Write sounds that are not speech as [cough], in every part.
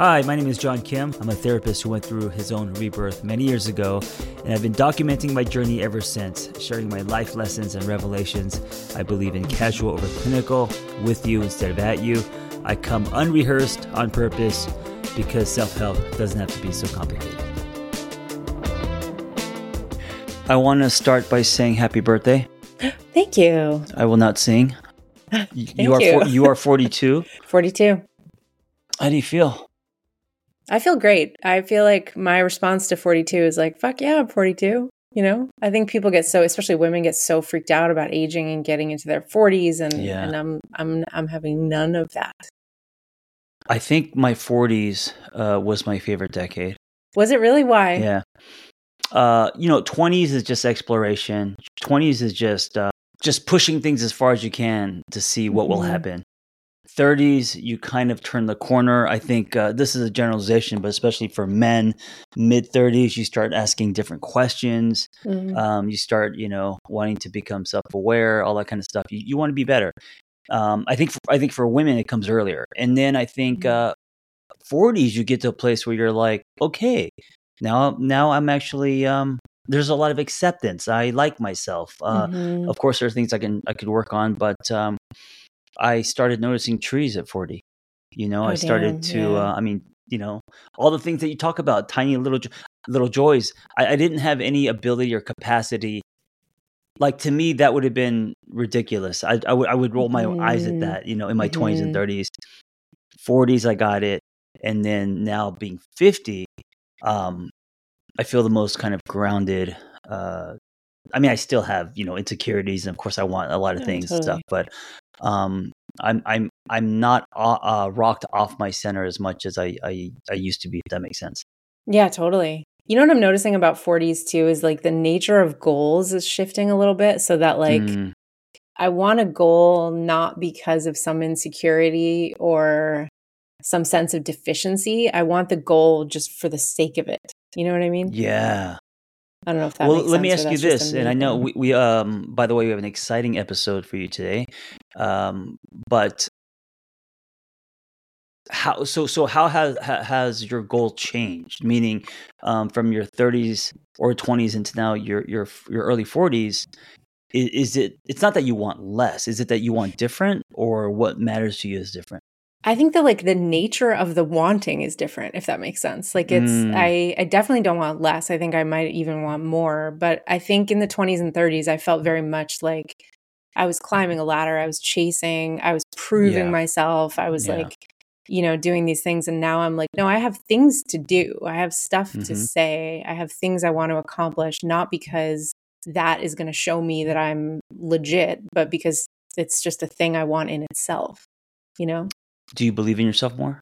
Hi, my name is John Kim. I'm a therapist who went through his own rebirth many years ago, and I've been documenting my journey ever since, sharing my life lessons and revelations. I believe in casual over clinical, with you instead of at you. I come unrehearsed on purpose because self help doesn't have to be so complicated. I want to start by saying happy birthday. [gasps] Thank you. I will not sing. [laughs] Thank you are you. For, you are 42. [laughs] 42. How do you feel? I feel great. I feel like my response to 42 is like, fuck yeah, I'm 42. You know, I think people get so, especially women, get so freaked out about aging and getting into their 40s, and Yeah. and I'm I'm I'm having none of that. I think my 40s uh, was my favorite decade. Was it really why? Yeah. Uh, you know, 20s is just exploration. 20s is just uh, just pushing things as far as you can to see what will Mhm. happen. 30s, you kind of turn the corner. I think uh, this is a generalization, but especially for men, mid 30s, you start asking different questions. Mhm. Um, you start, you know, wanting to become self-aware, all that kind of stuff. You, you want to be better. Um, I think. For, I think for women, it comes earlier, and then I think Mhm. uh, 40s, you get to a place where you're like, okay, now, now I'm actually. Um, there's a lot of acceptance. I like myself. Uh, Mhm. Of course, there are things I can I could work on, but um, I started noticing trees at 40. You know, Oh, I started damn, to. yeah. Uh, I mean, you know, all the things that you talk about, tiny little little joys. I, I didn't have any ability or capacity. Like to me, that would have been ridiculous. I I would I would roll my eyes at Mhm. that. You know, in my 20s and Mhm. 30s, 40s, I got it, and then now being 50, um, I feel the most kind of grounded. Uh, I mean, I still have you know insecurities, and of course, I want a lot of Yeah, things and stuff, but um, I'm I'm I'm not uh, uh, rocked off my center as much as I, I I used to be. If that makes sense. Yeah, totally. You know what I'm noticing about 40s too is like the nature of goals is shifting a little bit so that like Mm, I want a goal not because of some insecurity or some sense of deficiency. I want the goal just for the sake of it. You know what I mean? yeah. I don't know if that Well, let me ask you that's just a this, and I know we, we um by the way we have an exciting episode for you today, um, but how so so how has has your goal changed? Meaning, um, from your 30s or 20s into now your your your early 40s, is, is it? It's not that you want less. Is it that you want different, or what matters to you is different? I think that like the nature of the wanting is different, if that makes sense. Like it's Mm, I I definitely don't want less. I think I might even want more. But I think in the 20s and 30s, I felt very much like I was climbing a ladder. I was chasing, I was proving yeah, myself. I was yeah. like, you know, doing these things. And now I'm like, no, I have things to do. I have stuff to hmm say. I have things I want to accomplish, not because that is going to show me that I'm legit, but because it's just a thing I want in itself, you know? Do you believe in yourself more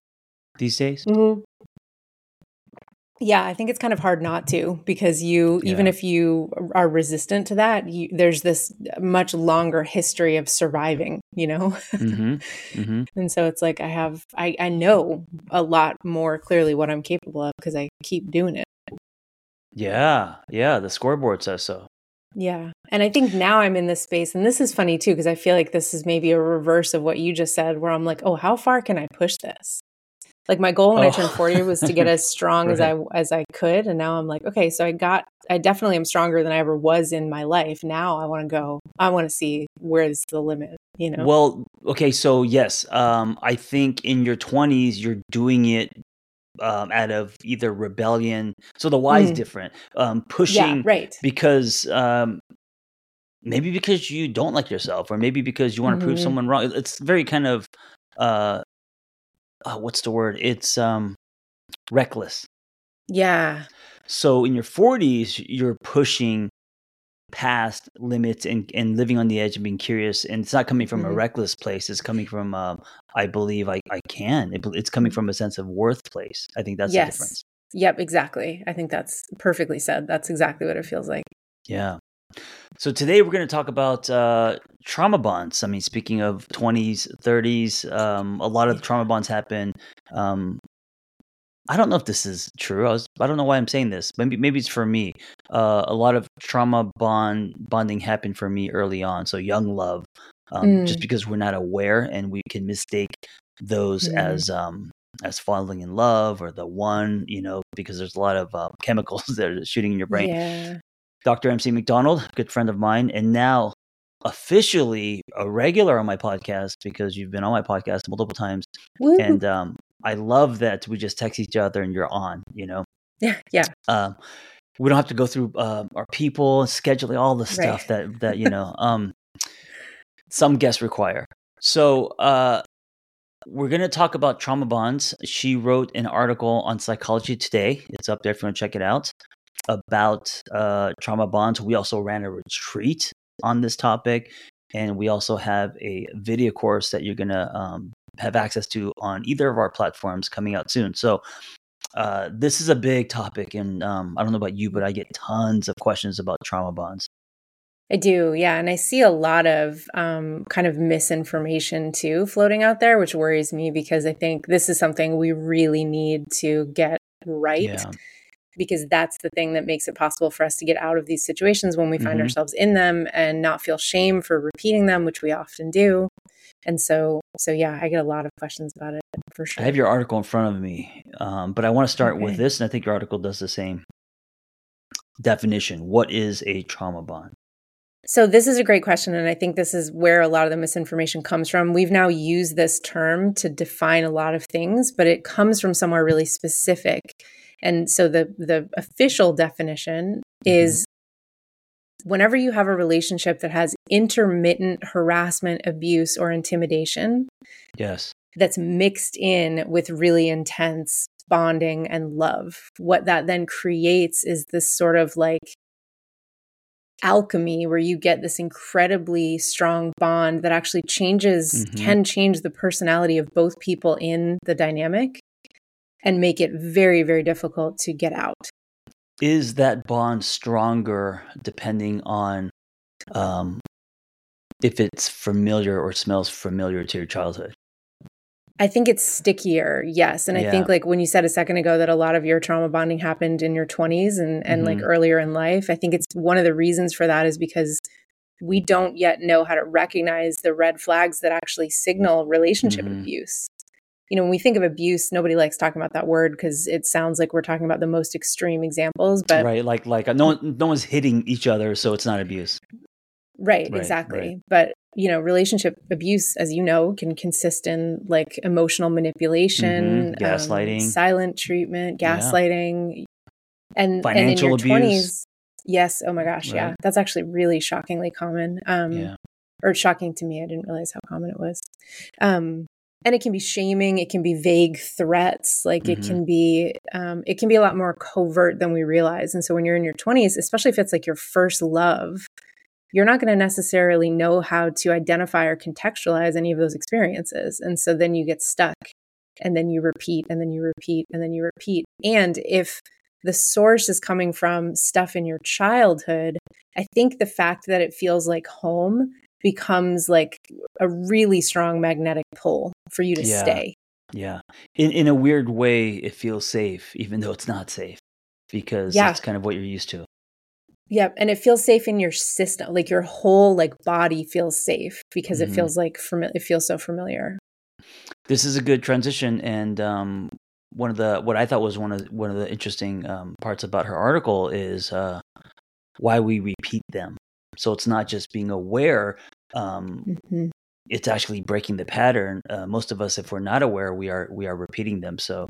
these days? Mhm. Yeah, I think it's kind of hard not to because you, even if you are resistant to that, you, there's this much longer history of surviving, you know? hmm hmm [laughs] and so it's like I have, I, I know a lot more clearly what I'm capable of because I keep doing it. Yeah, yeah. The scoreboard says so. Yeah. And I think now I'm in this space, and this is funny too, because I feel like this is maybe a reverse of what you just said, where I'm like, oh, how far can I push this? Like my goal when I turned 40 was to get Oh, as [laughs] strong as I as I could. And now I'm like, okay, so I got I definitely am stronger than I ever was in my life. Now I want to go, I want to see where's the limit, you know? Well, okay, so yes, um, I think in your 20s, you're doing it um, out of either rebellion. So the why is Mm, different. Um, yeah, pushing right. because um, maybe because you don't like yourself, or maybe because you want to prove hmm someone wrong. It's very kind of uh, uh, what's the word? It's um, reckless. Yeah. So in your 40s, you're pushing past limits and, and living on the edge and being curious. And it's not coming from a hmm reckless place. It's coming from, um, I believe I, I can. It, it's coming from a sense of worth place. I think that's the Yes. difference. Yep, exactly. I think that's perfectly said. That's exactly what it feels like. Yeah. So today we're going to talk about uh, trauma bonds. I mean, speaking of 20s, 30s, um, a lot of trauma bonds happen. Um, I don't know if this is true. I was I don't know why I'm saying this. Maybe maybe it's for me. Uh, a lot of trauma bond bonding happened for me early on. So young love, um, just Mm, because we're not aware and we can mistake those mm, as um, as falling in love or the one, you know, because there's a lot of uh, [laughs] chemicals that are shooting in your brain. Yeah. Dr. MC McDonald, good friend of mine, and now officially a regular on my podcast because you've been on my podcast multiple times. Woo. And um, I love that we just text each other and you're on, you know. yeah. Yeah. Um, we don't have to go through uh, our people scheduling all the stuff Right. that that you know [laughs] um, some guests require. So uh, we're going to talk about trauma bonds. She wrote an article on Psychology Today. It's up there if you want to check it out about uh, trauma bonds. We also ran a retreat on this topic, and we also have a video course that you're going to um, have access to on either of our platforms coming out soon. So uh, this is a big topic, and um, I don't know about you, but I get tons of questions about trauma bonds. I do, yeah. And I see a lot of um, kind of misinformation too floating out there, which worries me because I think this is something we really need to get right. Yeah. Because that's the thing that makes it possible for us to get out of these situations when we find Mhm. ourselves in them and not feel shame for repeating them, which we often do. And so, so yeah, I get a lot of questions about it for sure. I have your article in front of me, um, but I want to start with this, and I think your article does the same definition. What is a trauma bond? So this is a great question and I think this is where a lot of the misinformation comes from. We've now used this term to define a lot of things, but it comes from somewhere really specific. And so the the official definition is whenever you have a relationship that has intermittent harassment, abuse or intimidation Yes. that's mixed in with really intense bonding and love. What that then creates is this sort of like alchemy where you get this incredibly strong bond that actually changes, Mhm. can change the personality of both people in the dynamic and make it very, very difficult to get out. Is that bond stronger depending on um, if it's familiar or smells familiar to your childhood? I think it's stickier, yes. And I think like when you said a second ago that a lot of your trauma bonding happened in your 20s and, and like Mhm. earlier in life, I think it's one of the reasons for that is because we don't yet know how to recognize the red flags that actually signal relationship Mhm. abuse. You know, when we think of abuse, nobody likes talking about that word because it sounds like we're talking about the most extreme examples. But right, like like uh, no one, no one's hitting each other, so it's not abuse. Right, Right, exactly. right. But you know, relationship abuse, as you know, can consist in like emotional manipulation, Mhm, gaslighting. um, silent treatment, Yeah. gaslighting, and Financial and in your abuse. twenties. Yes. Oh my gosh. Yeah, that's actually really shockingly common. Um, Yeah. or shocking to me. I didn't realize how common it was. Um, and it can be shaming. It can be vague threats. Like it Mhm. can be, um, it can be a lot more covert than we realize. And so when you're in your 20s, especially if it's like your first love, you're not going to necessarily know how to identify or contextualize any of those experiences. And so then you get stuck and then you repeat and then you repeat and then you repeat. And if the source is coming from stuff in your childhood, I think the fact that it feels like home becomes like a really strong magnetic pull for you to Yeah. stay. Yeah. In in a weird way, it feels safe, even though it's not safe, because Yeah. it's kind of what you're used to. Yep, and it feels safe in your system. Like your whole like body feels safe because Mhm. it feels like familiar. It feels so familiar. This is a good transition, and um, one of the what I thought was one of one of the interesting um, parts about her article is uh, why we repeat them. So it's not just being aware. Um, Mhm. it's actually breaking the pattern. Uh, most of us, if we're not aware, we are we are repeating them. So,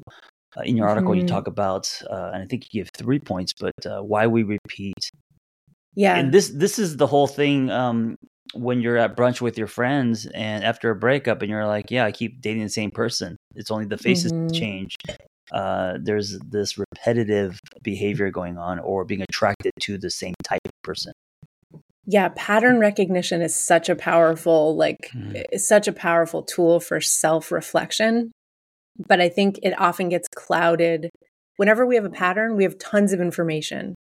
uh, in your article, you Mhm. talk about, uh, and I think you give three points, but uh, why we repeat. Yeah, And this this is the whole thing. Um, when you're at brunch with your friends, and after a breakup, and you're like, "Yeah, I keep dating the same person. It's only the faces Mhm. change." Uh, there's this repetitive behavior going on, or being attracted to the same type of person. Yeah. Pattern recognition is such a powerful like Mhm. it's such a powerful tool for self reflection, but I think it often gets clouded. Whenever we have a pattern, we have tons of information,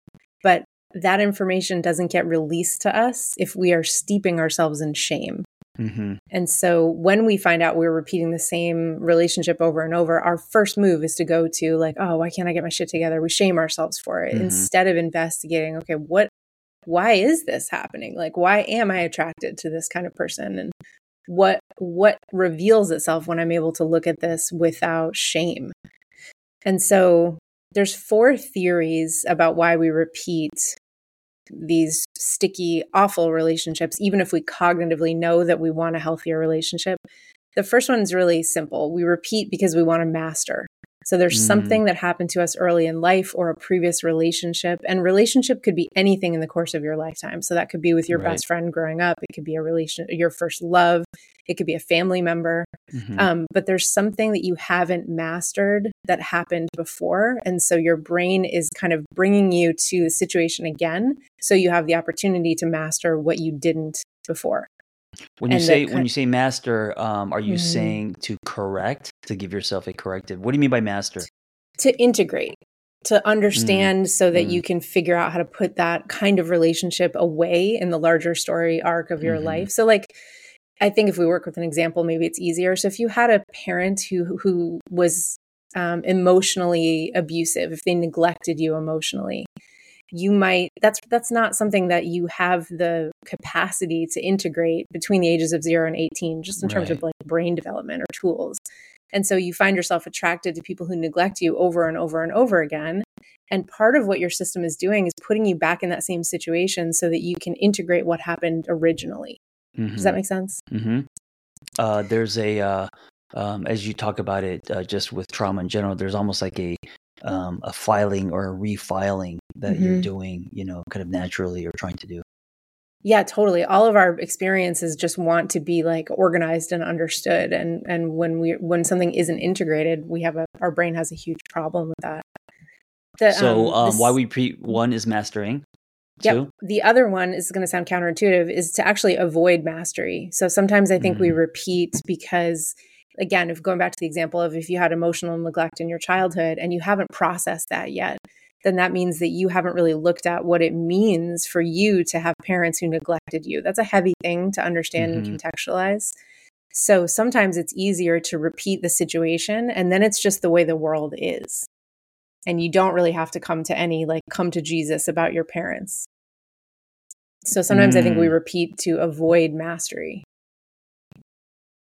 but that information doesn't get released to us if we are steeping ourselves in shame. hmm And so when we find out we're repeating the same relationship over and over, our first move is to go to like, oh, why can't I get my shit together? We shame ourselves for it Mhm. instead of investigating, okay, what why is this happening? Like why am I attracted to this kind of person? And what what reveals itself when I'm able to look at this without shame. And so there's four theories about why we repeat these sticky, awful relationships, even if we cognitively know that we want a healthier relationship. The first one is really simple. We repeat because we want to master. So there's mm. something that happened to us early in life or a previous relationship. And relationship could be anything in the course of your lifetime. So that could be with your right. best friend growing up. It could be a relation, your first love. It could be a family member. Mm-hmm. Um, but there's something that you haven't mastered that happened before. And so your brain is kind of bringing you to the situation again. So you have the opportunity to master what you didn't before. When you say when you say master, um, are you mm-hmm. saying to correct to give yourself a corrective? What do you mean by master? To integrate, to mm, understand, mm. so that mm. you can figure out how to put that kind of relationship away in the larger story arc of your mm-hmm. life. So, like, I think if we work with an example, maybe it's easier. So, if you had a parent who who was um, emotionally abusive, if they neglected you emotionally, you might that's that's not something that you have the capacity to integrate between the ages of 0 and 18 just in terms right. of like brain development or tools and so you find yourself attracted to people who neglect you over and over and over again and part of what your system is doing is putting you back in that same situation so that you can integrate what happened originally mm-hmm. does that mm-hmm. make sense mm-hmm. uh, there's a uh, um, as you talk about it uh, just with trauma in general there's almost like a um, a filing or a refiling that mm-hmm. you're doing, you know, kind of naturally or trying to do. Yeah, totally. All of our experiences just want to be like organized and understood. And and when we when something isn't integrated, we have a our brain has a huge problem with that. The, so um, um, this, why we pre one is mastering. Yep. The other one is going to sound counterintuitive is to actually avoid mastery. So sometimes I think mm. we repeat because again, if going back to the example of if you had emotional neglect in your childhood and you haven't processed that yet, then that means that you haven't really looked at what it means for you to have parents who neglected you. That's a heavy thing to understand mm-hmm. and contextualize. So sometimes it's easier to repeat the situation and then it's just the way the world is. And you don't really have to come to any like come to Jesus about your parents. So sometimes mm. I think we mm. repeat to avoid mastery.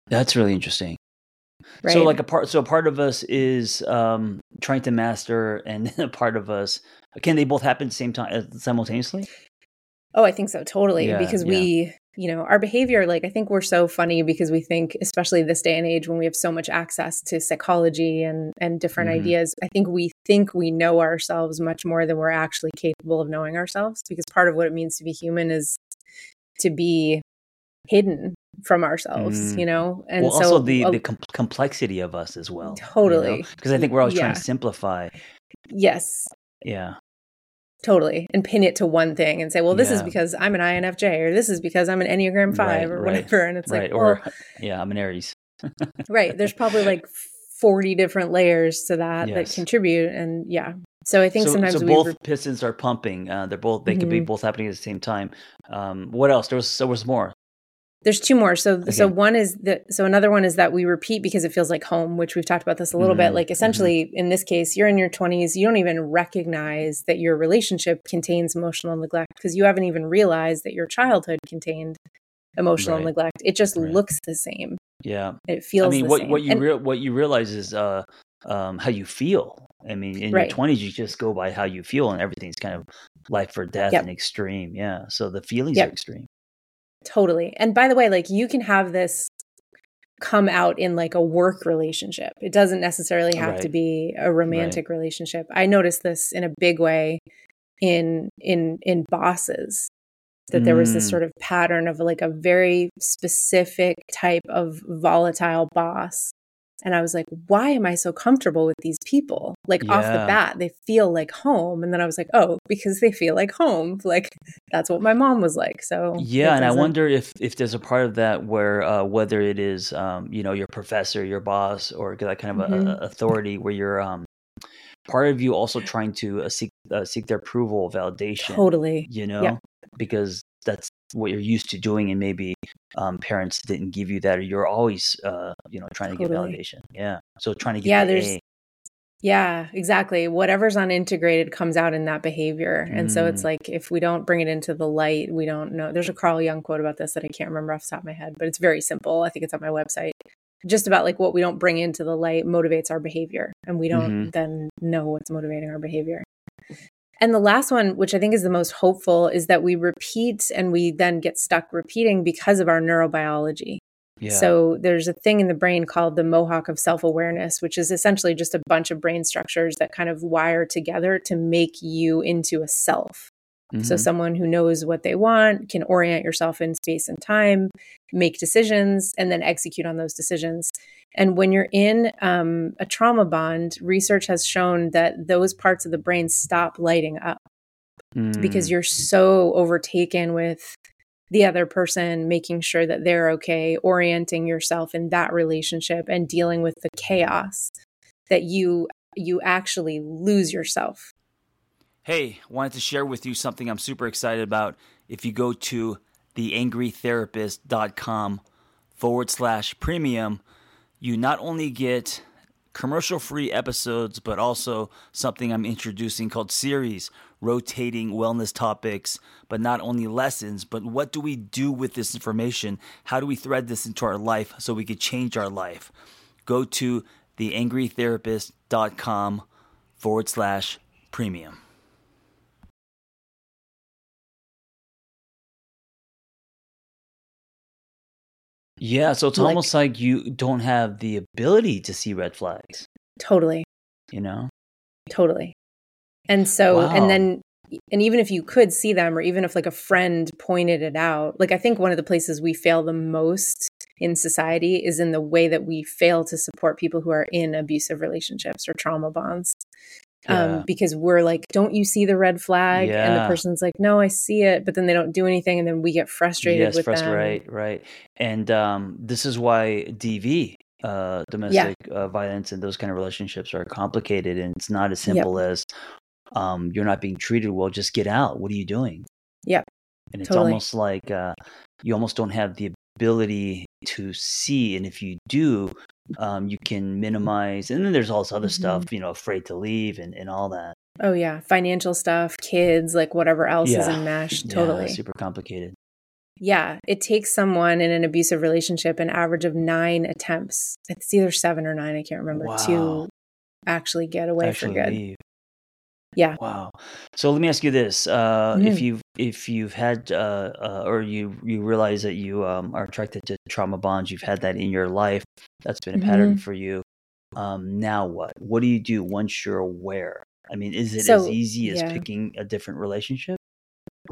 That's really interesting. Right. So like a part, so a part of us is um, trying to master, and a part of us can they both happen at the same time uh, simultaneously? Oh, I think so, totally. Yeah, because yeah. we, you know, our behavior, like I think we're so funny because we think, especially this day and age when we have so much access to psychology and and different mm-hmm. ideas, I think we think we know ourselves much more than we're actually capable of knowing ourselves. Because part of what it means to be human is to be hidden from ourselves, mm. you know? And well, so also the, uh, the com- complexity of us as well. Totally. Because you know? I think we're always yeah. trying to simplify. Yes. Yeah. Totally. And pin it to one thing and say, well, this yeah. is because I'm an INFJ or this is because I'm an Enneagram 5 right, or whatever. And it's right. like, or, well, [laughs] yeah, I'm an Aries. [laughs] right. There's probably like 40 different layers to that yes. that contribute. And yeah. So I think so, sometimes so both re- pistons are pumping. Uh, they're both they mm-hmm. could be mm-hmm. both happening at the same time. Um, what else? There was there was more. There's two more. So okay. so one is that so another one is that we repeat because it feels like home, which we've talked about this a little mm-hmm. bit. Like essentially mm-hmm. in this case, you're in your 20s, you don't even recognize that your relationship contains emotional neglect because you haven't even realized that your childhood contained emotional right. neglect. It just right. looks the same. Yeah. It feels I mean what same. what you and, re- what you realize is uh um how you feel. I mean, in right. your 20s you just go by how you feel and everything's kind of life or death yep. and extreme. Yeah. So the feelings yep. are extreme. Totally. And by the way, like you can have this come out in like a work relationship. It doesn't necessarily have right. to be a romantic right. relationship. I noticed this in a big way in in in bosses that mm. there was this mm. sort of pattern of like a very specific type of volatile boss and I was like, why am I so comfortable with these people? Like yeah. off the bat, they feel like home. And then I was like, oh, because they feel like home. [laughs] Like that's what my mom was like. So yeah, and I wonder if if there's a part of that where uh, whether it is um, you know your professor, your boss, or that kind of mm-hmm. a, a authority where you're um, part of you also trying to uh, seek uh, seek their approval, validation. Totally, you know, yeah. because that's what you're used to doing, and maybe um, parents didn't give you that, or you're always, uh, you know, trying totally. to get validation. Yeah. So trying to get yeah, there's. A. Yeah, exactly. Whatever's unintegrated comes out in that behavior. And so it's Mm. like if we don't bring it into the light, we don't know. There's a Carl Jung quote about this that I can't remember off the top of my head, but it's very simple. I think it's on my website. Just about like what we don't bring into the light motivates our behavior, and we don't Mhm. then know what's motivating our behavior. And the last one, which I think is the most hopeful, is that we repeat and we then get stuck repeating because of our neurobiology. Yeah. So there's a thing in the brain called the mohawk of self awareness, which is essentially just a bunch of brain structures that kind of wire together to make you into a self. So Mhm. someone who knows what they want can orient yourself in space and time, make decisions, and then execute on those decisions. And when you're in um, a trauma bond, research has shown that those parts of the brain stop lighting up because Mm. you're so overtaken with the other person, making sure that they're okay, orienting yourself in that relationship and dealing with the chaos that you you actually lose yourself. Hey, wanted to share with you something I'm super excited about. If you go to theangrytherapist.com forward slash premium, you not only get commercial free episodes, but also something I'm introducing called series, rotating wellness topics, but not only lessons, but what do we do with this information? How do we thread this into our life so we could change our life? Go to theangrytherapist.com forward slash premium. Yeah, so it's Like- almost like you don't have the ability to see red flags, Totally. you know? Totally. And so, Wow. and then, and even if you could see them, or even if like a friend pointed it out, like I think one of the places we fail the most in society is in the way that we fail to support people who are in abusive relationships or trauma bonds. Yeah. Um, because we're like, don't you see the red flag? And the person's like, no, I see it, but then they don't do anything, and then we get frustrated yes, with frust- them. right, right. And um, this is why DV, uh, domestic uh, violence, and those kind of relationships are complicated, and it's not as simple as um, you're not being treated well. Just get out. What are you doing? Yep, And it's totally. almost like uh, you almost don't have the ability to see, and if you do. Um, you can minimize, and then there's all this other Mhm. stuff, you know, afraid to leave and, and all that. Oh yeah, financial stuff, kids, like whatever else is Yeah. enmeshed. [laughs] Yeah, Totally. super complicated. Yeah, it takes someone in an abusive relationship an average of nine attempts. It's either seven or nine, I can't remember, Wow. to actually get away Actually for good. leave. Yeah. Wow. So let me ask you this: uh, if Mhm. you've if you've had uh, uh, or you you realize that you um, are attracted to trauma bonds, you've had that in your life. That's been a Mm-hmm. pattern for you. Um, now what? What do you do once you're aware? I mean, is it as easy as yeah. picking a different relationship?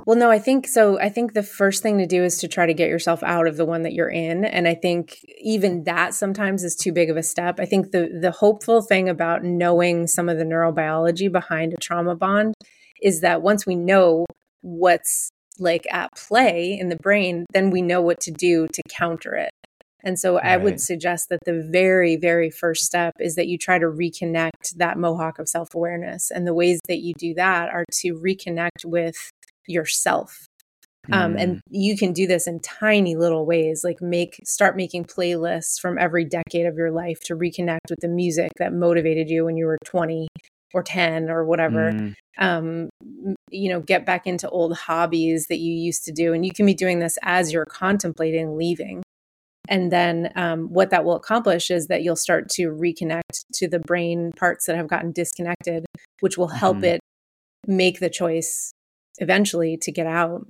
Well, no, I think so. I think the first thing to do is to try to get yourself out of the one that you're in, and I think even that sometimes is too big of a step. I think the the hopeful thing about knowing some of the neurobiology behind a trauma bond is that once we know what's like at play in the brain, then we know what to do to counter it. And so I would suggest that the very, very first step is that you try to reconnect that mohawk of self awareness. And the ways that you do that are to reconnect with yourself. Um, Mm, and you can do this in tiny little ways, like make start making playlists from every decade of your life to reconnect with the music that motivated you when you were 20 or 10 or whatever mm, um, you know, get back into old hobbies that you used to do. And you can be doing this as you're contemplating leaving. And then um, what that will accomplish is that you'll start to reconnect to the brain parts that have gotten disconnected, which will help Mhm. it make the choice eventually to get out.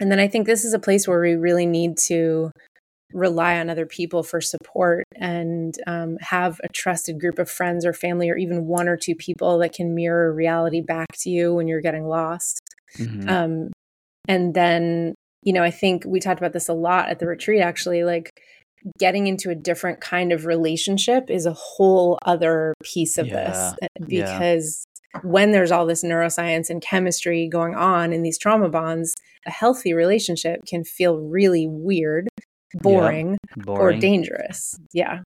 And then I think this is a place where we really need to rely on other people for support and um, have a trusted group of friends or family or even one or two people that can mirror reality back to you when you're getting lost mhm. um, and then you know i think we talked about this a lot at the retreat actually like getting into a different kind of relationship is a whole other piece of Yeah, this yeah. because when there's all this neuroscience and chemistry going on in these trauma bonds a healthy relationship can feel really weird boring, or Boring. dangerous yeah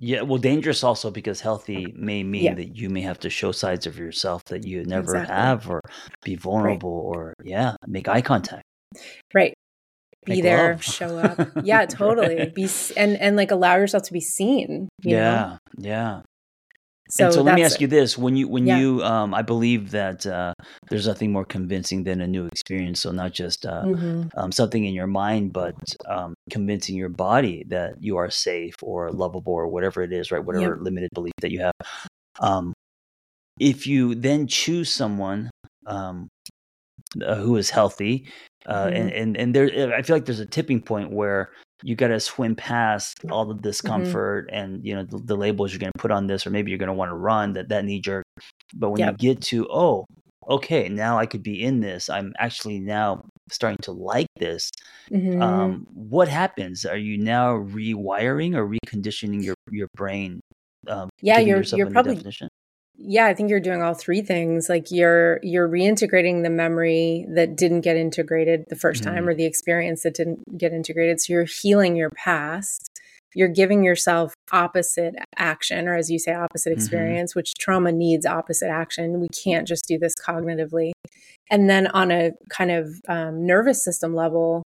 Yeah, well, dangerous also because healthy may mean Yeah. that you may have to show sides of yourself that you never Exactly. have, or be vulnerable, or yeah, make eye contact. right be Make there love. show up [laughs] yeah totally be and and like allow yourself to be seen you know? yeah, yeah. So, and so let me ask you this: when you when yeah. you um, I believe that uh, there's nothing more convincing than a new experience. So not just uh, mm-hmm. um, something in your mind, but um, convincing your body that you are safe or lovable or whatever it is, right? Whatever yep. limited belief that you have. Um, if you then choose someone um, uh, who is healthy, uh, mm-hmm. and and and there, I feel like there's a tipping point where you got to swim past all the discomfort mm-hmm. and you know the, the, labels you're going to put on this or maybe you're going to want to run that that knee jerk but when yep. you get to oh okay now i could be in this i'm actually now starting to like this mm-hmm. um, what happens are you now rewiring or reconditioning your your brain um, yeah you're you're probably? Yeah i think you're doing all three things like you're you're reintegrating the memory that didn't get integrated the 1st mm-hmm. time or the experience that didn't get integrated so you're healing your past you're giving yourself opposite action or as you say opposite mm-hmm. experience which trauma needs opposite action we can't just do this cognitively and then on a kind of um, nervous system level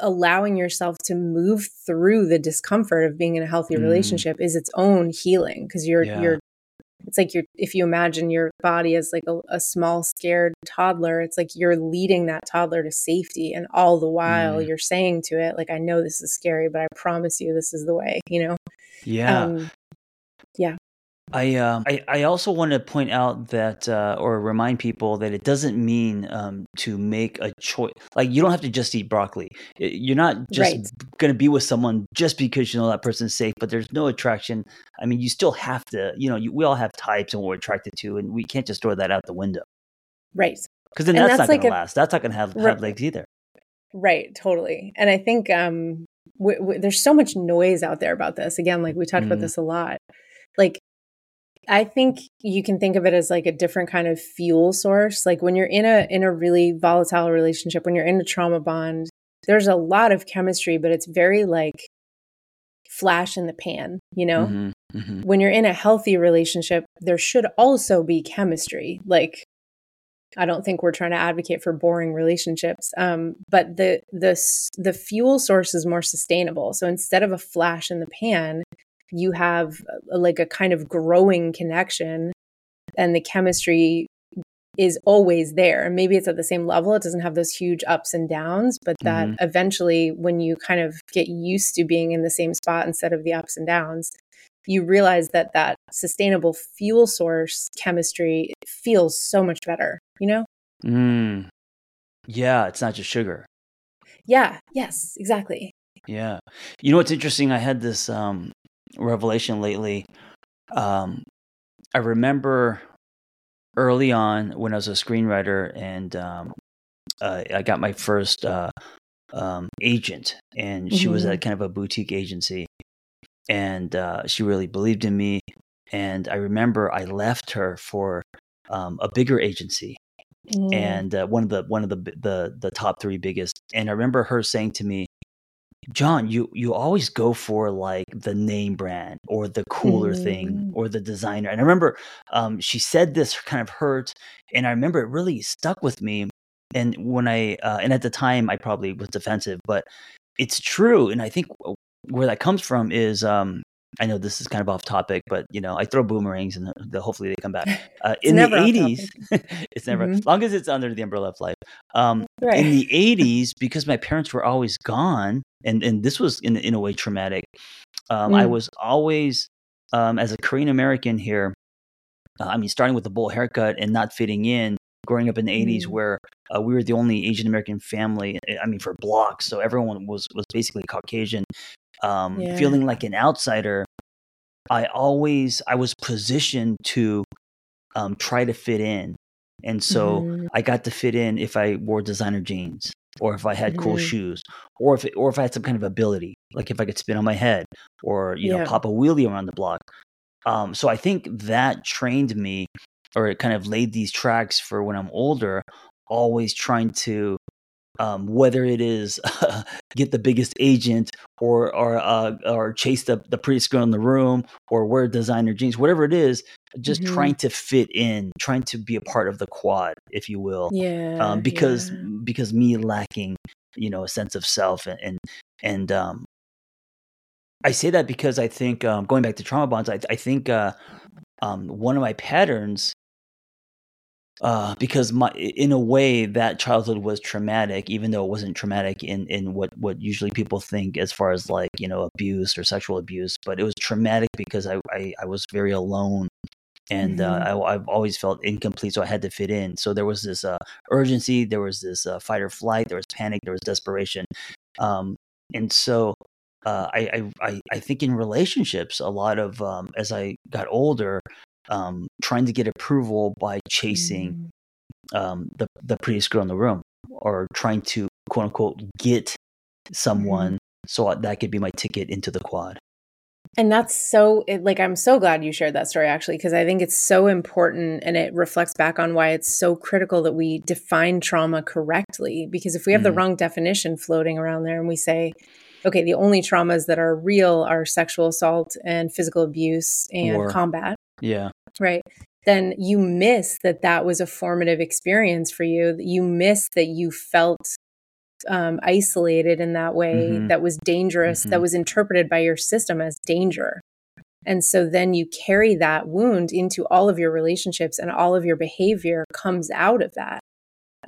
allowing yourself to move through the discomfort of being in a healthy mm. relationship is its own healing because you're yeah. you're it's like you're if you imagine your body as like a, a, small scared toddler it's like you're leading that toddler to safety and all the while mm. you're saying to it like i know this is scary but i promise you this is the way you know? Yeah. Um, yeah I, um, I, I also want to point out that uh, or remind people that it doesn't mean um, to make a choice. Like you don't have to just eat broccoli. You're not just right. going to be with someone just because you know that person's safe. But there's no attraction. I mean, you still have to. You know, you, we all have types and what we're attracted to, and we can't just throw that out the window. Right. Because then that's, that's, not like going to last. That's not going to have, have legs either. Right. Totally. And I think um, w- w- there's so much noise out there about this. Again, like we talked mm. about this a lot. Like I think you can think of it as like a different kind of fuel source. Like when you're in a in a really volatile relationship, when you're in a trauma bond, there's a lot of chemistry, but it's very like flash in the pan, you know? Mm-hmm, mm-hmm. When you're in a healthy relationship, there should also be chemistry. Like I don't think we're trying to advocate for boring relationships, um, but the the the fuel source is more sustainable. So instead of a flash in the pan, you have uh, like a kind of growing connection and the chemistry is always there. And maybe it's at the same level. It doesn't have those huge ups and downs, but that mm-hmm. eventually, when you kind of get used to being in the same spot instead of the ups and downs, you realize that that sustainable fuel source chemistry feels so much better, you know? Mm. Yeah, it's not just sugar. Yeah, yes, exactly. Yeah. You know what's interesting? I had this um revelation lately. Um, I remember early on when I was a screenwriter and um, uh, I got my first uh, um, agent, and she mm-hmm. was at kind of a boutique agency, and uh, she really believed in me. And I remember I left her for um, a bigger agency, mm. and uh, one of the one of the the the top three biggest. And I remember her saying to me, John, you you always go for like the name brand or the cooler mm. thing or the designer. And I remember um, she said this kind of hurt, and I remember it really stuck with me. And when I uh, and at the time I probably was defensive, but it's true. And I think where that comes from is um, I know this is kind of off topic, but you know, I throw boomerangs and the, hopefully they come back. Uh, in the eighties, [laughs] it's never mm-hmm. as long as it's under the umbrella of life. Um, right. In the [laughs] eighties, because my parents were always gone, and and this was in in a way traumatic. Um, mm. I was always um, as a Korean American here. Uh, I mean, starting with a bowl haircut and not fitting in. Growing up in the '80s, mm. where uh, we were the only Asian American family. I mean, for blocks, so everyone was was basically Caucasian um, yeah. feeling like an outsider, I always I was positioned to um, try to fit in, and so mm-hmm. I got to fit in if I wore designer jeans, or if I had mm-hmm. cool shoes, or if it, or if I had some kind of ability, like if I could spin on my head, or you yeah. know pop a wheelie around the block. Um, so I think that trained me, or it kind of laid these tracks for when I'm older, always trying to um, whether it is [laughs] get the biggest agent or or uh, or chase the, the prettiest girl in the room or wear designer jeans, whatever it is, just mm-hmm. trying to fit in, trying to be a part of the quad, if you will. Yeah. Um, because yeah. because me lacking, you know, a sense of self and and, and um, I say that because I think um, going back to trauma bonds, I, I think uh, um, one of my patterns uh, because my in a way that childhood was traumatic, even though it wasn't traumatic in in what what usually people think as far as like you know abuse or sexual abuse, but it was traumatic because I I, I was very alone. And uh, Mhm. uh, I, I've always felt incomplete, so I had to fit in. So there was this uh, urgency, there was this uh, fight or flight, there was panic, there was desperation, um, and so uh, I, I I I think in relationships, a lot of um, as I got older, um, trying to get approval by chasing Mm. um, the the prettiest girl in the room, or trying to quote unquote get someone so that could be my ticket into the quad. And that's so it, like I'm so glad you shared that story actually because I think it's so important and it reflects back on why it's so critical that we define trauma correctly because if we have the Mhm. wrong definition floating around there and we say okay the only traumas that are real are sexual assault and physical abuse and War. combat Yeah, right then you miss that that was a formative experience for you that you miss that you felt um, isolated in that way Mhm. that was dangerous that Mhm. was interpreted by your system as danger and so then you carry that wound into all of your relationships and all of your behavior comes out of that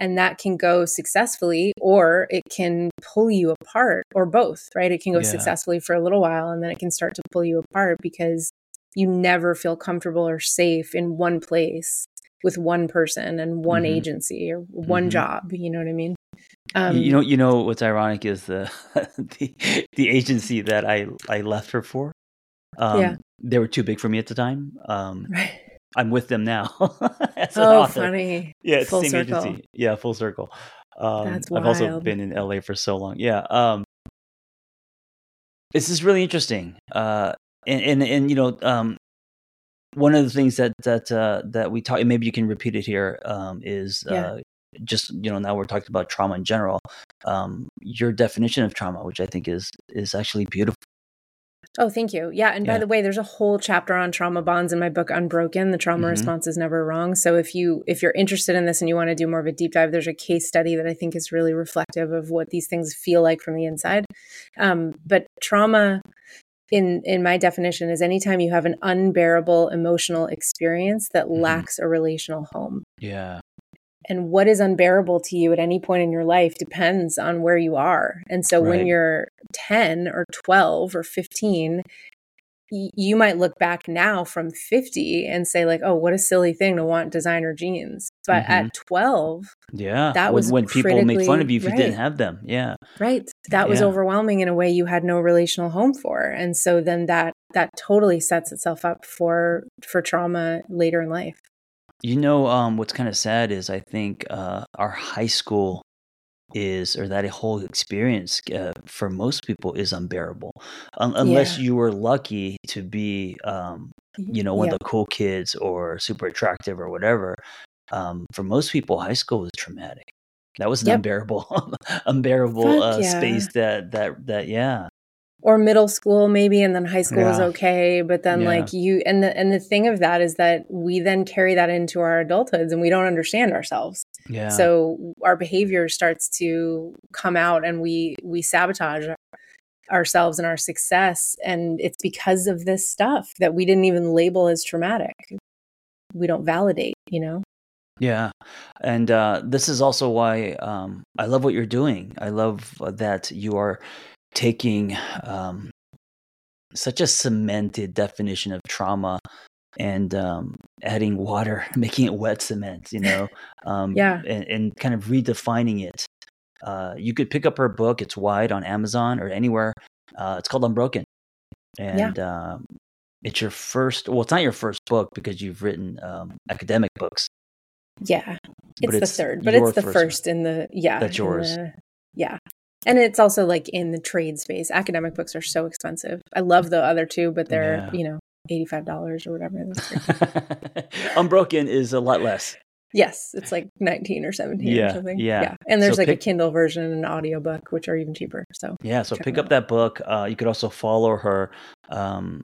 and that can go successfully or it can pull you apart or both right it can go Yeah. successfully for a little while and then it can start to pull you apart because you never feel comfortable or safe in one place with one person and one Mhm. agency or one Mhm. job you know what i mean Y- you know, you know what's ironic is the [laughs] the the agency that I I left her for. Um, Yeah. they were too big for me at the time. Um, [laughs] right I'm with them now [laughs] oh funny Yeah, it's Full the same circle. agency. Yeah, full circle. Um, That's I've also been in LA for so long. Yeah. Um, this is really interesting. Uh, and, and, and, you know, um, one of the things that, that, uh, that we talk, maybe you can repeat it here, um, is, Yeah. uh, just, you know, now we're talking about trauma in general. Um, your definition of trauma, which I think is, is actually beautiful. Oh, thank you. Yeah. And by the way, there's a whole chapter on trauma bonds in my book Unbroken. The trauma Mhm. response is never wrong. So if you if you're interested in this and you want to do more of a deep dive, there's a case study that I think is really reflective of what these things feel like from the inside. Um, but trauma in in my definition is anytime you have an unbearable emotional experience that Mhm. lacks a relational home. Yeah. And what is unbearable to you at any point in your life depends on where you are. And so Right. when you're 10 or 12 or 15, you might look back now from 50 and say like, "Oh, what a silly thing to want designer jeans." But Mhm. at 12, Yeah. That was when people make fun of you if you didn't have them. Yeah. right, that was Yeah. overwhelming in a way you had no relational home for. And so then that that totally sets itself up for for trauma later in life. You know, um, what's kind of sad is I think uh, our high school is, or that whole experience uh, for most people is unbearable, Un- unless Yeah. you were lucky to be, um, you know, one Yeah. of the cool kids or super attractive or whatever. Um, for most people, high school was traumatic. That was an Yep. unbearable, [laughs] unbearable uh, yeah. space. That that that yeah, or middle school maybe and then high school is okay but then Yeah. like you and the and the thing of that is that we then carry that into our adulthoods and we don't understand ourselves yeah. so our behavior starts to come out and we we sabotage ourselves and our success and it's because of this stuff that we didn't even label as traumatic we don't validate you know Yeah, and uh, this is also why um, I love what you're doing. I love uh, that you are taking um, such a cemented definition of trauma and um, adding water, [laughs] making it wet cement. You know, um, Yeah. and, and kind of redefining it. Uh, you could pick up her book; it's wide on Amazon or anywhere. Uh, it's called Unbroken, and um, it's your first. Well, it's not your first book because you've written um, academic books. yeah but it's, the third but it's the one. first in the yeah That's yours. the- yeah and it's also like in the trade space academic books are so expensive i love the other two but they're Yeah. you know $85 or whatever [laughs] Unbroken is a lot less. yes it's like 19 or 17 Yeah, or something yeah. and there's So like pick- a kindle version and an audiobook which are even cheaper so Yeah, so pick up out. that book. Uh, you could also follow her. Um,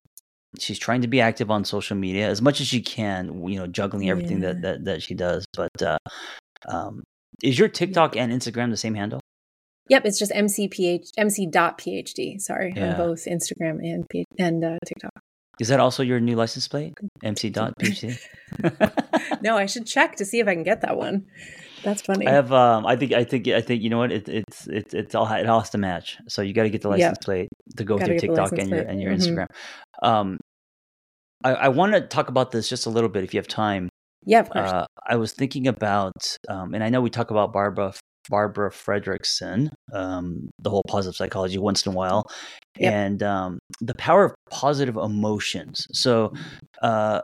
she's trying to be active on social media as much as she can. You know, juggling everything that, Yeah. that that she does. But uh, um, is your TikTok and Instagram the same handle? Yep it's just mcph mc.phd sorry Yeah. on both instagram and P- and uh, tiktok Is that also your new license plate? MC dot [laughs] PhD. no, I should check to see if I can get that one. That's funny. I have. Um, I think. I think. I think. You know what? It, it's. It's. It's all. It all has to match. So you got to get the license plate to go Gotta through TikTok and your and your mm-hmm. Instagram. Um, I, I want to talk about this just a little bit if you have time. Yeah, of course. Uh, I was thinking about, um, and I know we talk about Barbara Barbara Fredrickson, um, the whole positive psychology once in a while, yep. and um, the power of positive emotions. So, uh,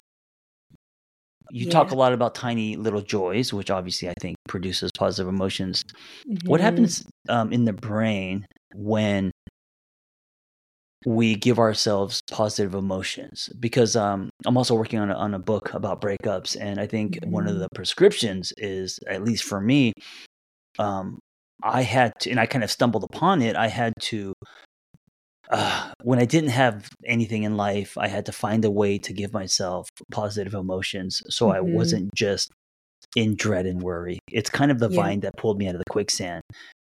you yeah. talk a lot about tiny little joys, which obviously I think produces positive emotions. Mm-hmm. What happens um, in the brain when we give ourselves positive emotions? Because um, I'm also working on a, on a book about breakups, and I think mm-hmm. one of mm-hmm. the prescriptions is, at least for me, um, I had to, and I kind of stumbled upon it. I had to uh, when I didn't have anything in life, I had to find a way to give myself positive emotions so mm-hmm. I wasn't just in dread and worry. It's kind of the yeah. vine that pulled me out of the quicksand.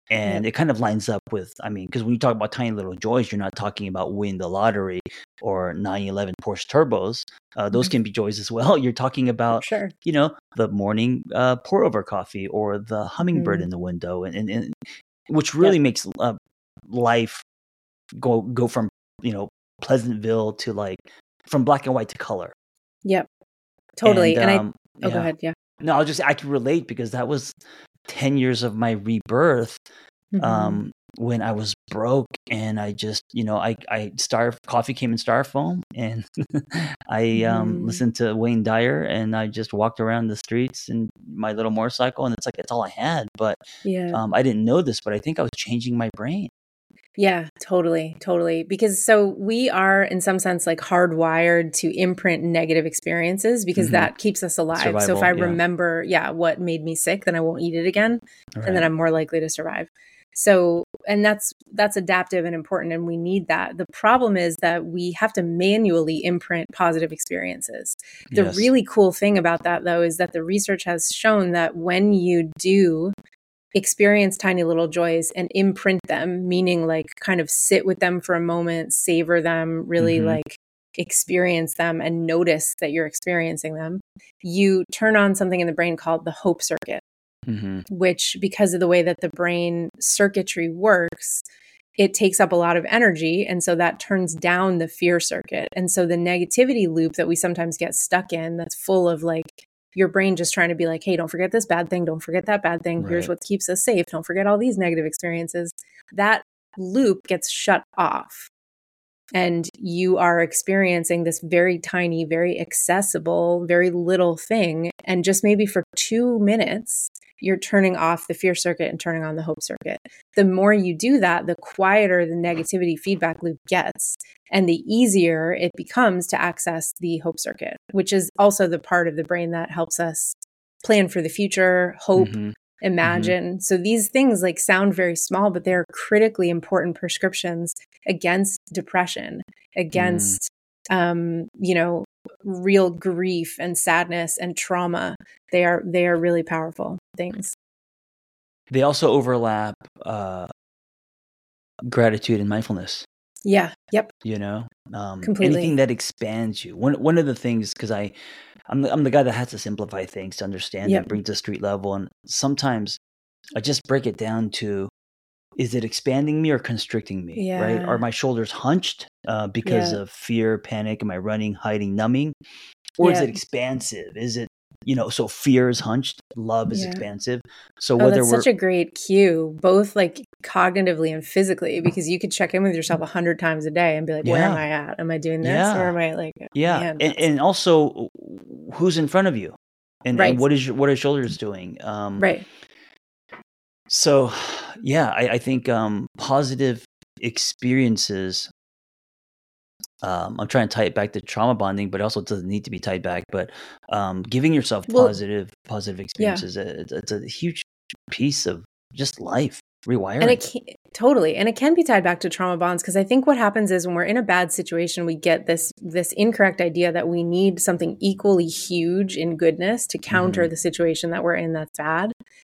And yeah. it kind of lines up with, I mean, because when you talk about tiny little joys, you're not talking about winning the lottery or 911 Porsche turbos. Uh, those mm-hmm. can be joys as well. [laughs] You're talking about, sure. you know, the morning uh, pour over coffee or the hummingbird mm-hmm. in the window, and, and, and which really makes uh, life go go from you know Pleasantville to like from black and white to color. Yep, totally. And, and um, I oh, yeah. go ahead. Yeah. No, I'll just I can relate because that was ten years of my rebirth. Mm-hmm. Um, when I was broke and I just, you know, I, I star coffee came in styrofoam and [laughs] I um, mm. listened to Wayne Dyer and I just walked around the streets in my little motorcycle and it's like, it's all I had. But yeah. um, I didn't know this, but I think I was changing my brain. Yeah, totally, totally. Because so we are, in some sense, like hardwired to imprint negative experiences because mm-hmm. that keeps us alive. Survival, so if I yeah. remember, yeah, what made me sick, then I won't eat it again, right. and then I'm more likely to survive. So, and that's that's adaptive and important, and we need that. The problem is that we have to manually imprint positive experiences. The yes. really cool thing about that, though, is that the research has shown that when you do experience tiny little joys and imprint them, meaning like kind of sit with them for a moment, savor them, really mm-hmm. like experience them and notice that you're experiencing them, you turn on something in the brain called the hope circuit, mm-hmm. which, because of the way that the brain circuitry works, it takes up a lot of energy. And so that turns down the fear circuit. And so the negativity loop that we sometimes get stuck in, that's full of like your brain just trying to be like, hey, don't forget this bad thing. Don't forget that bad thing. Right. Here's what keeps us safe. Don't forget all these negative experiences. That loop gets shut off. And you are experiencing this very tiny, very accessible, very little thing. And just maybe for two minutes, you're turning off the fear circuit and turning on the hope circuit. The more you do that, the quieter the negativity feedback loop gets and the easier it becomes to access the hope circuit, which is also the part of the brain that helps us plan for the future, hope, mm-hmm. imagine. Mm-hmm. So these things like sound very small, but they're critically important prescriptions against depression, against mm. um, you know, real grief and sadness and trauma. They are they are really powerful things. They also overlap uh, gratitude and mindfulness. Yeah. Yep. You know, um, Completely. anything that expands you. One one of the things because I, I'm the, I'm the guy that has to simplify things to understand yep. and bring to street level, and sometimes I just break it down to is it expanding me or constricting me yeah. right are my shoulders hunched uh, because yeah. of fear panic am i running hiding numbing or yeah. is it expansive is it you know so fear is hunched love is expansive. So oh, whether that's we're such a great cue both like cognitively and physically because you could check in with yourself a hundred times a day and be like where am i at? Am i doing this? Or am i like yeah. and, and, also who's in front of you? And, right. and what is your what are shoulders doing? Um, right. so, [sighs] yeah, I, I think um, positive experiences. Um, I'm trying to tie it back to trauma bonding, but also doesn't need to be tied back. But um, giving yourself positive, well, positive experiences, yeah. it's, it's a huge piece of just life rewiring. And it can, totally, and it can be tied back to trauma bonds because I think what happens is when we're in a bad situation, we get this this incorrect idea that we need something equally huge in goodness to counter mm-hmm. the situation that we're in that's bad.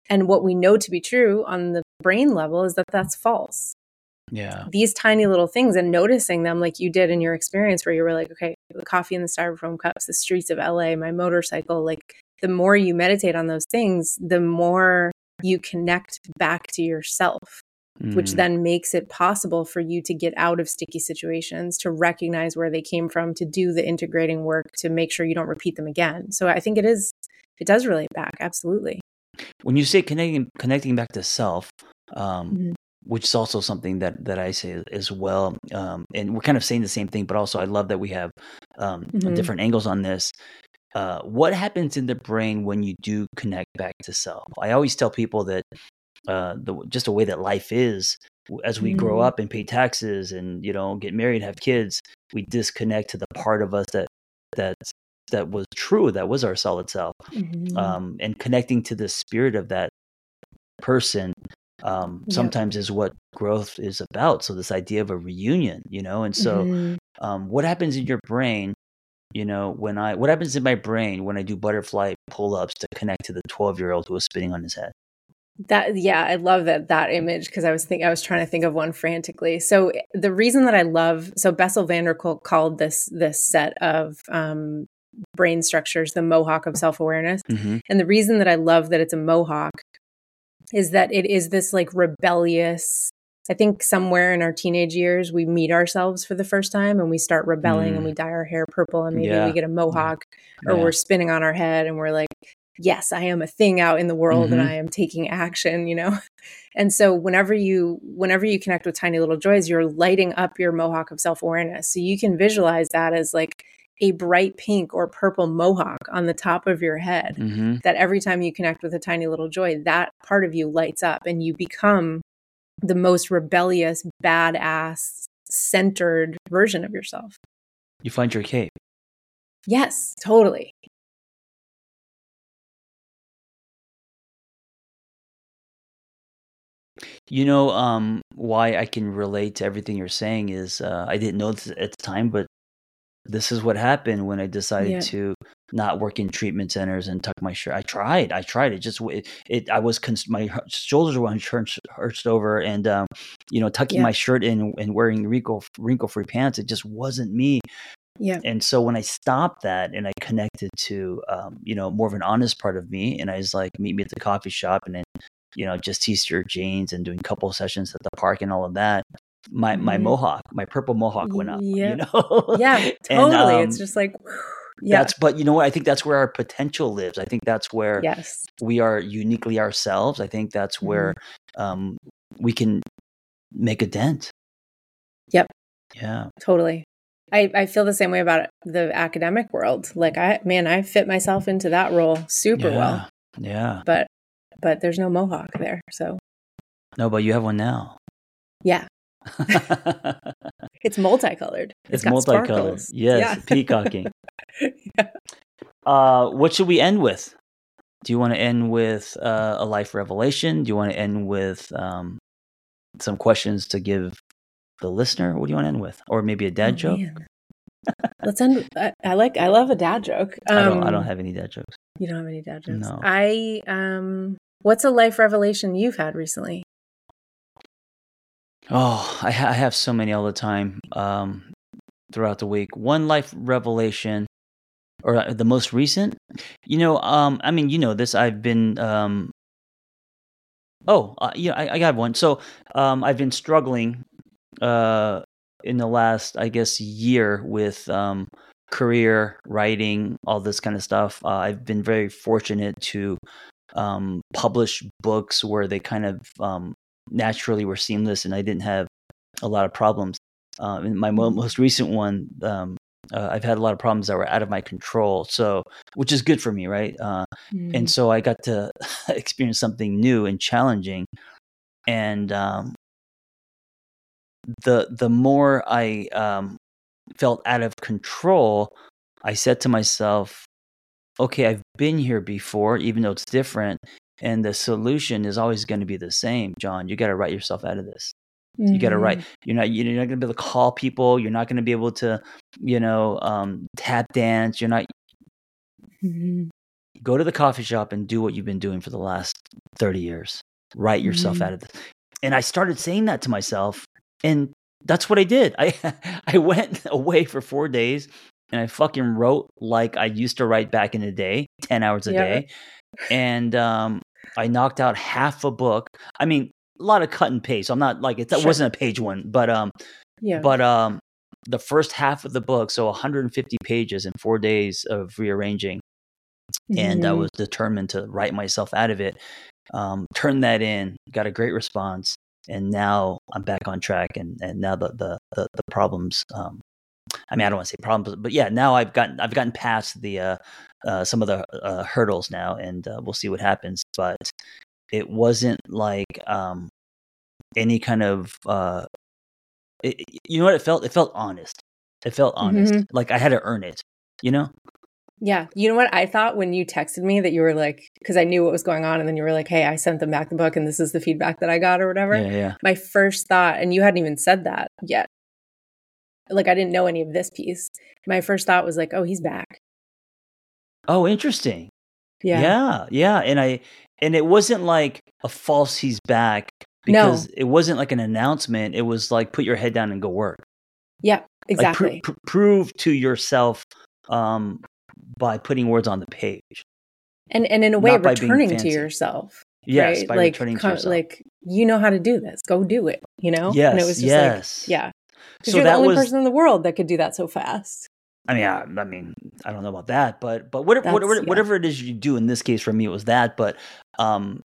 And what we know to be true on the brain level is that that's false. Yeah. These tiny little things and noticing them like you did in your experience where you were like, okay, the coffee in the styrofoam cups, the streets of LA, my motorcycle, like the more you meditate on those things, the more you connect back to yourself, mm. which then makes it possible for you to get out of sticky situations, to recognize where they came from, to do the integrating work, to make sure you don't repeat them again. So I think it is, it does relate back. Absolutely. When you say connecting, connecting back to self, um, mm-hmm. Which is also something that that I say as well. Um, and we're kind of saying the same thing, but also I love that we have um, mm-hmm. different angles on this. Uh, what happens in the brain when you do connect back to self? I always tell people that uh, the just the way that life is as we mm. grow mm-hmm. up and pay taxes and you know get married, have kids, we disconnect to the part of us that that that was true, that was our solid self, mm-hmm. um, and connecting to the spirit of that person um, yep. sometimes is what growth is about. So this idea of a reunion, you know, and so mm-hmm. um, what happens in your brain you know when i what happens in my brain when i do butterfly pull-ups to connect to the 12 year old who was spinning on his head that yeah i love that that image because i was think i was trying to think of one frantically so the reason that i love so bessel van der kolk called this this set of um, brain structures the mohawk of self-awareness mm-hmm. and the reason that i love that it's a mohawk is that it is this like rebellious I think somewhere in our teenage years, we meet ourselves for the first time and we start rebelling mm. and we dye our hair purple and maybe yeah. we get a mohawk yeah. or we're spinning on our head and we're like, yes, I am a thing out in the world mm-hmm. and I am taking action, you know? [laughs] And so whenever you whenever you connect with tiny little joys, you're lighting up your mohawk of self-awareness. So you can visualize that as like a bright pink or purple mohawk on the top of your head mm-hmm. that every time you connect with a tiny little joy that part of you lights up and you become the most rebellious, badass, centered version of yourself. You find your cape. Yes, totally. You know, um, why I can relate to everything you're saying is uh, I didn't know this at the time, but this is what happened when I decided yeah. to not work in treatment centers and tuck my shirt. I tried, I tried it. Just it, it I was cons- my shoulders were hunched over, and um, you know, tucking yeah. my shirt in and wearing wrinkle wrinkle free pants. It just wasn't me. Yeah. And so when I stopped that and I connected to, um, you know, more of an honest part of me, and I was like, meet me at the coffee shop, and then, you know, just t-shirt jeans and doing couple sessions at the park and all of that my my mm-hmm. mohawk, my purple mohawk went up. Yep. You know, yeah, [laughs] totally. and, um, it's just like. [sighs] Yeah. That's but you know what I think that's where our potential lives. I think that's where yes. we are uniquely ourselves. I think that's mm-hmm. where um, we can make a dent. Yep. Yeah. Totally. I, I feel the same way about the academic world. Like I man, I fit myself into that role super yeah. well. Yeah. But but there's no mohawk there. So No, but you have one now. Yeah. [laughs] it's multicolored. It's, it's multicolored. Sparkles. Yes, yeah. peacocking. [laughs] yeah. Uh, what should we end with? Do you want to end with uh, a life revelation? Do you want to end with um, some questions to give the listener? What do you want to end with? Or maybe a dad oh, joke? Let's end. I, I, like. I love a dad joke. Um, I don't. I don't um, have any dad jokes. You don't have any dad jokes. No. I um. What's a life revelation you've had recently? Oh, I, ha- I have so many all the time um, throughout the week. One life revelation, or uh, the most recent. You know, um, I mean, you know this. I've been. Um, oh, uh, yeah, I, I got one. So um, I've been struggling uh, in the last, I guess, year with um, career writing, all this kind of stuff. Uh, I've been very fortunate to um, publish books where they kind of um, naturally were seamless and I didn't have a lot of problems. In my mo- mm-hmm. most recent one, um, uh, I've had a lot of problems that were out of my control. So, which is good for me, right? Uh, mm. And so I got to [laughs] experience something new and challenging. And um, the the more I um, felt out of control, I said to myself, "Okay, I've been here before, even though it's different, and the solution is always going to be the same john you got to write yourself out of this mm-hmm. you got to write you're not you're not going to be able to call people you're not going to be able to you know um, tap dance you're not mm-hmm. go to the coffee shop and do what you've been doing for the last 30 years write yourself mm-hmm. out of this and i started saying that to myself and that's what I did. I [laughs] I went [laughs] away for four days and I fucking wrote like I used to write back in the day, ten hours a Yeah. day, and um, I knocked out half a book. I mean, a lot of cut and paste. I'm not like it. That Sure. wasn't a page one, but um, Yeah. but um, the first half of the book, so 150 pages in four days of rearranging, and I Mhm. was determined to write myself out of it. Um, turned that in, got a great response, and now I'm back on track. And and now the the the, the problems. Um, I mean, I don't want to say problems, but yeah, now I've gotten I've gotten past the uh, uh, some of the uh, hurdles now, and uh, we'll see what happens. But it wasn't like um, any kind of uh, it, you know what it felt. It felt honest. It felt honest. Mhm. Like I had to earn it. You know. Yeah. You know what I thought when you texted me that you were like, because I knew what was going on. And then you were like, hey, I sent them back the book and this is the feedback that I got or whatever. Yeah, yeah. My first thought, and you hadn't even said that yet. Like, I didn't know any of this piece. My first thought was like, oh, he's back. Oh, interesting. Yeah. Yeah, yeah, and I and it wasn't like a false he's back No. because it wasn't like an announcement. It was like put your head down and go work. Yeah. Like, Exactly. pr- pr- prove to yourself um, by putting words on the page. and and in a way, returning to yourself. Yes, right? by like, returning to yourself. like you know how to do this. Go do it. You know. yes, And it was just yes, like, yeah. Because So you're the only was. person in the world that could do that so fast. I mean, I, I mean, I don't know about that, but but whatever, whatever, yeah. whatever it is you do in this case for me, it was that. But um,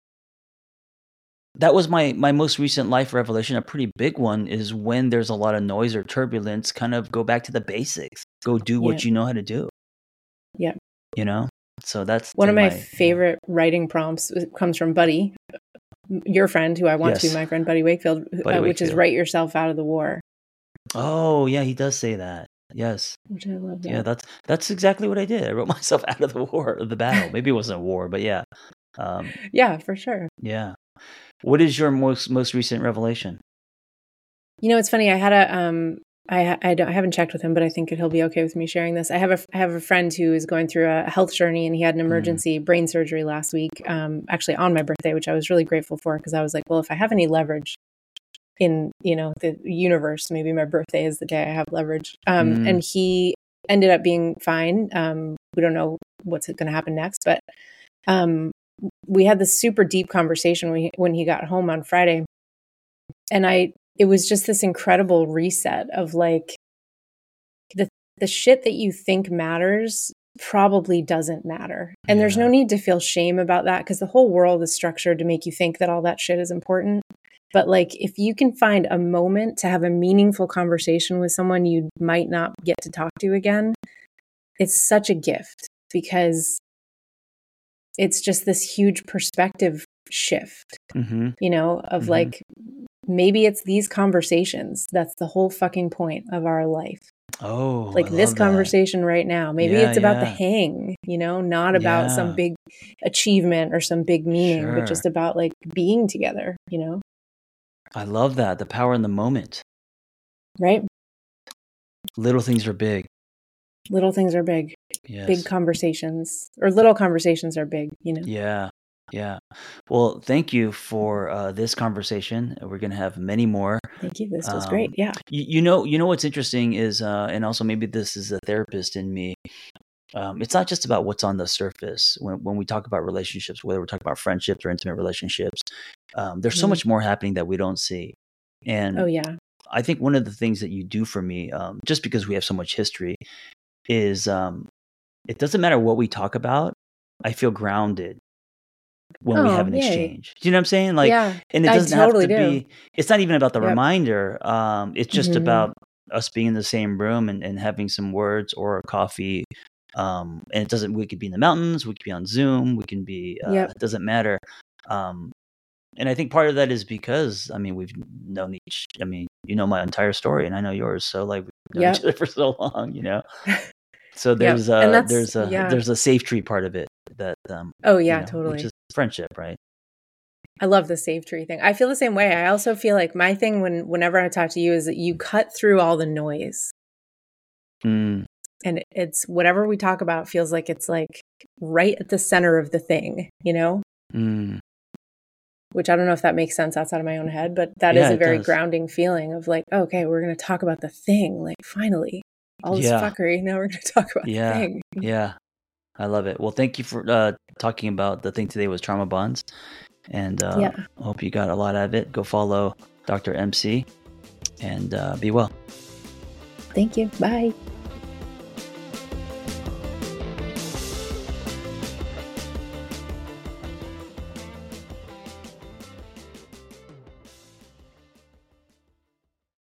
that was my my most recent life revelation. A pretty big one is when there's a lot of noise or turbulence. Kind of go back to the basics. Go do what Yeah. you know how to do. Yeah. You know. So that's One of been my favorite writing prompts uh, comes from Buddy, your friend, who I want to Yes. be my friend, Buddy Wakefield, Buddy uh, which is write yourself out of the war, Oh yeah, he does say that. Yes. which I love. That. Yeah, that's that's exactly what I did. I wrote [laughs] myself out of the war, the battle. Maybe it wasn't a war, but yeah, um, yeah, for sure. yeah. What is your most most recent revelation? You know, it's funny. I had a um, I I, don't, I haven't checked with him, but I think he'll be okay with me sharing this. I have a I have a friend who is going through a health journey, and he had an Mm. emergency brain surgery last week, um, actually on my birthday, which I was really grateful for because I was like, well, if I have any leverage in you know the universe, maybe my birthday is the day I have leverage. Um, Mm. And he ended up being fine. Um, we don't know what's going to happen next, but um, we had this super deep conversation when he, when he got home on Friday, and I it was just this incredible reset of like the the shit that you think matters probably doesn't matter. And there's no need to feel shame about that because the whole world is structured to make you think that all that shit is important. But like if you can find a moment to have a meaningful conversation with someone you might not get to talk to again, it's such a gift because it's just this huge perspective shift Mm-hmm. you know, of Mhm. like maybe it's these conversations. That's the whole fucking point of our life. Oh, Like I this love that. conversation right now. Maybe Yeah, it's about the hang, you know, not about Yeah. some big achievement or some big meaning, Sure. but just about like being together, you know, I love that. The power in the moment. right? Little things are big. Little things are big. Yes. Big conversations or little conversations are big, you know. Yeah. Yeah. Well, thank you for uh, this conversation. We're going to have many more. Thank you. This was Um, great. Yeah. You, you know, you know what's interesting is, uh, and also maybe this is a therapist in me. Um, it's not just about what's on the surface when when we talk about relationships, whether we're talking about friendships or intimate relationships. Um, there's so Mhm. much more happening that we don't see, and Oh yeah. I think one of the things that you do for me, um, just because we have so much history, is um, it doesn't matter what we talk about. I feel grounded when we Oh, have an yay. exchange. Do you know what I'm saying? Like, yeah. and it doesn't totally have to do. be. It's not even about the Yep. reminder. Um, it's just Mhm. about us being in the same room and, and having some words or a coffee. Um, and it doesn't. We could be in the mountains. We could be on Zoom. We can be. Uh, Yep. It doesn't matter. Um, and I think part of that is because I mean we've known each. I mean you know my entire story and I know yours. So like we've known Yep. each other [laughs] for so long. You know. So there's And a there's a yeah. there's a safe tree part of it that um Oh you yeah, know, totally. which is friendship right I love the save tree thing. I feel the same way. I also feel like my thing when whenever I talk to you is that you cut through all the noise mm, and it's whatever we talk about feels like it's like right at the center of the thing, you know? mm. which I don't know if that makes sense outside of my own head, but that yeah, is a very grounding feeling of like, okay, we're going to talk about the thing. Like, finally, all this yeah. fuckery. Now we're going [laughs] to talk about yeah. the thing. Yeah. I love it. Well, thank you for uh, talking about the thing today was trauma bonds. And uh, yeah. I hope you got a lot out of it. Go follow Dr. MC and uh, be well. Thank you. Bye.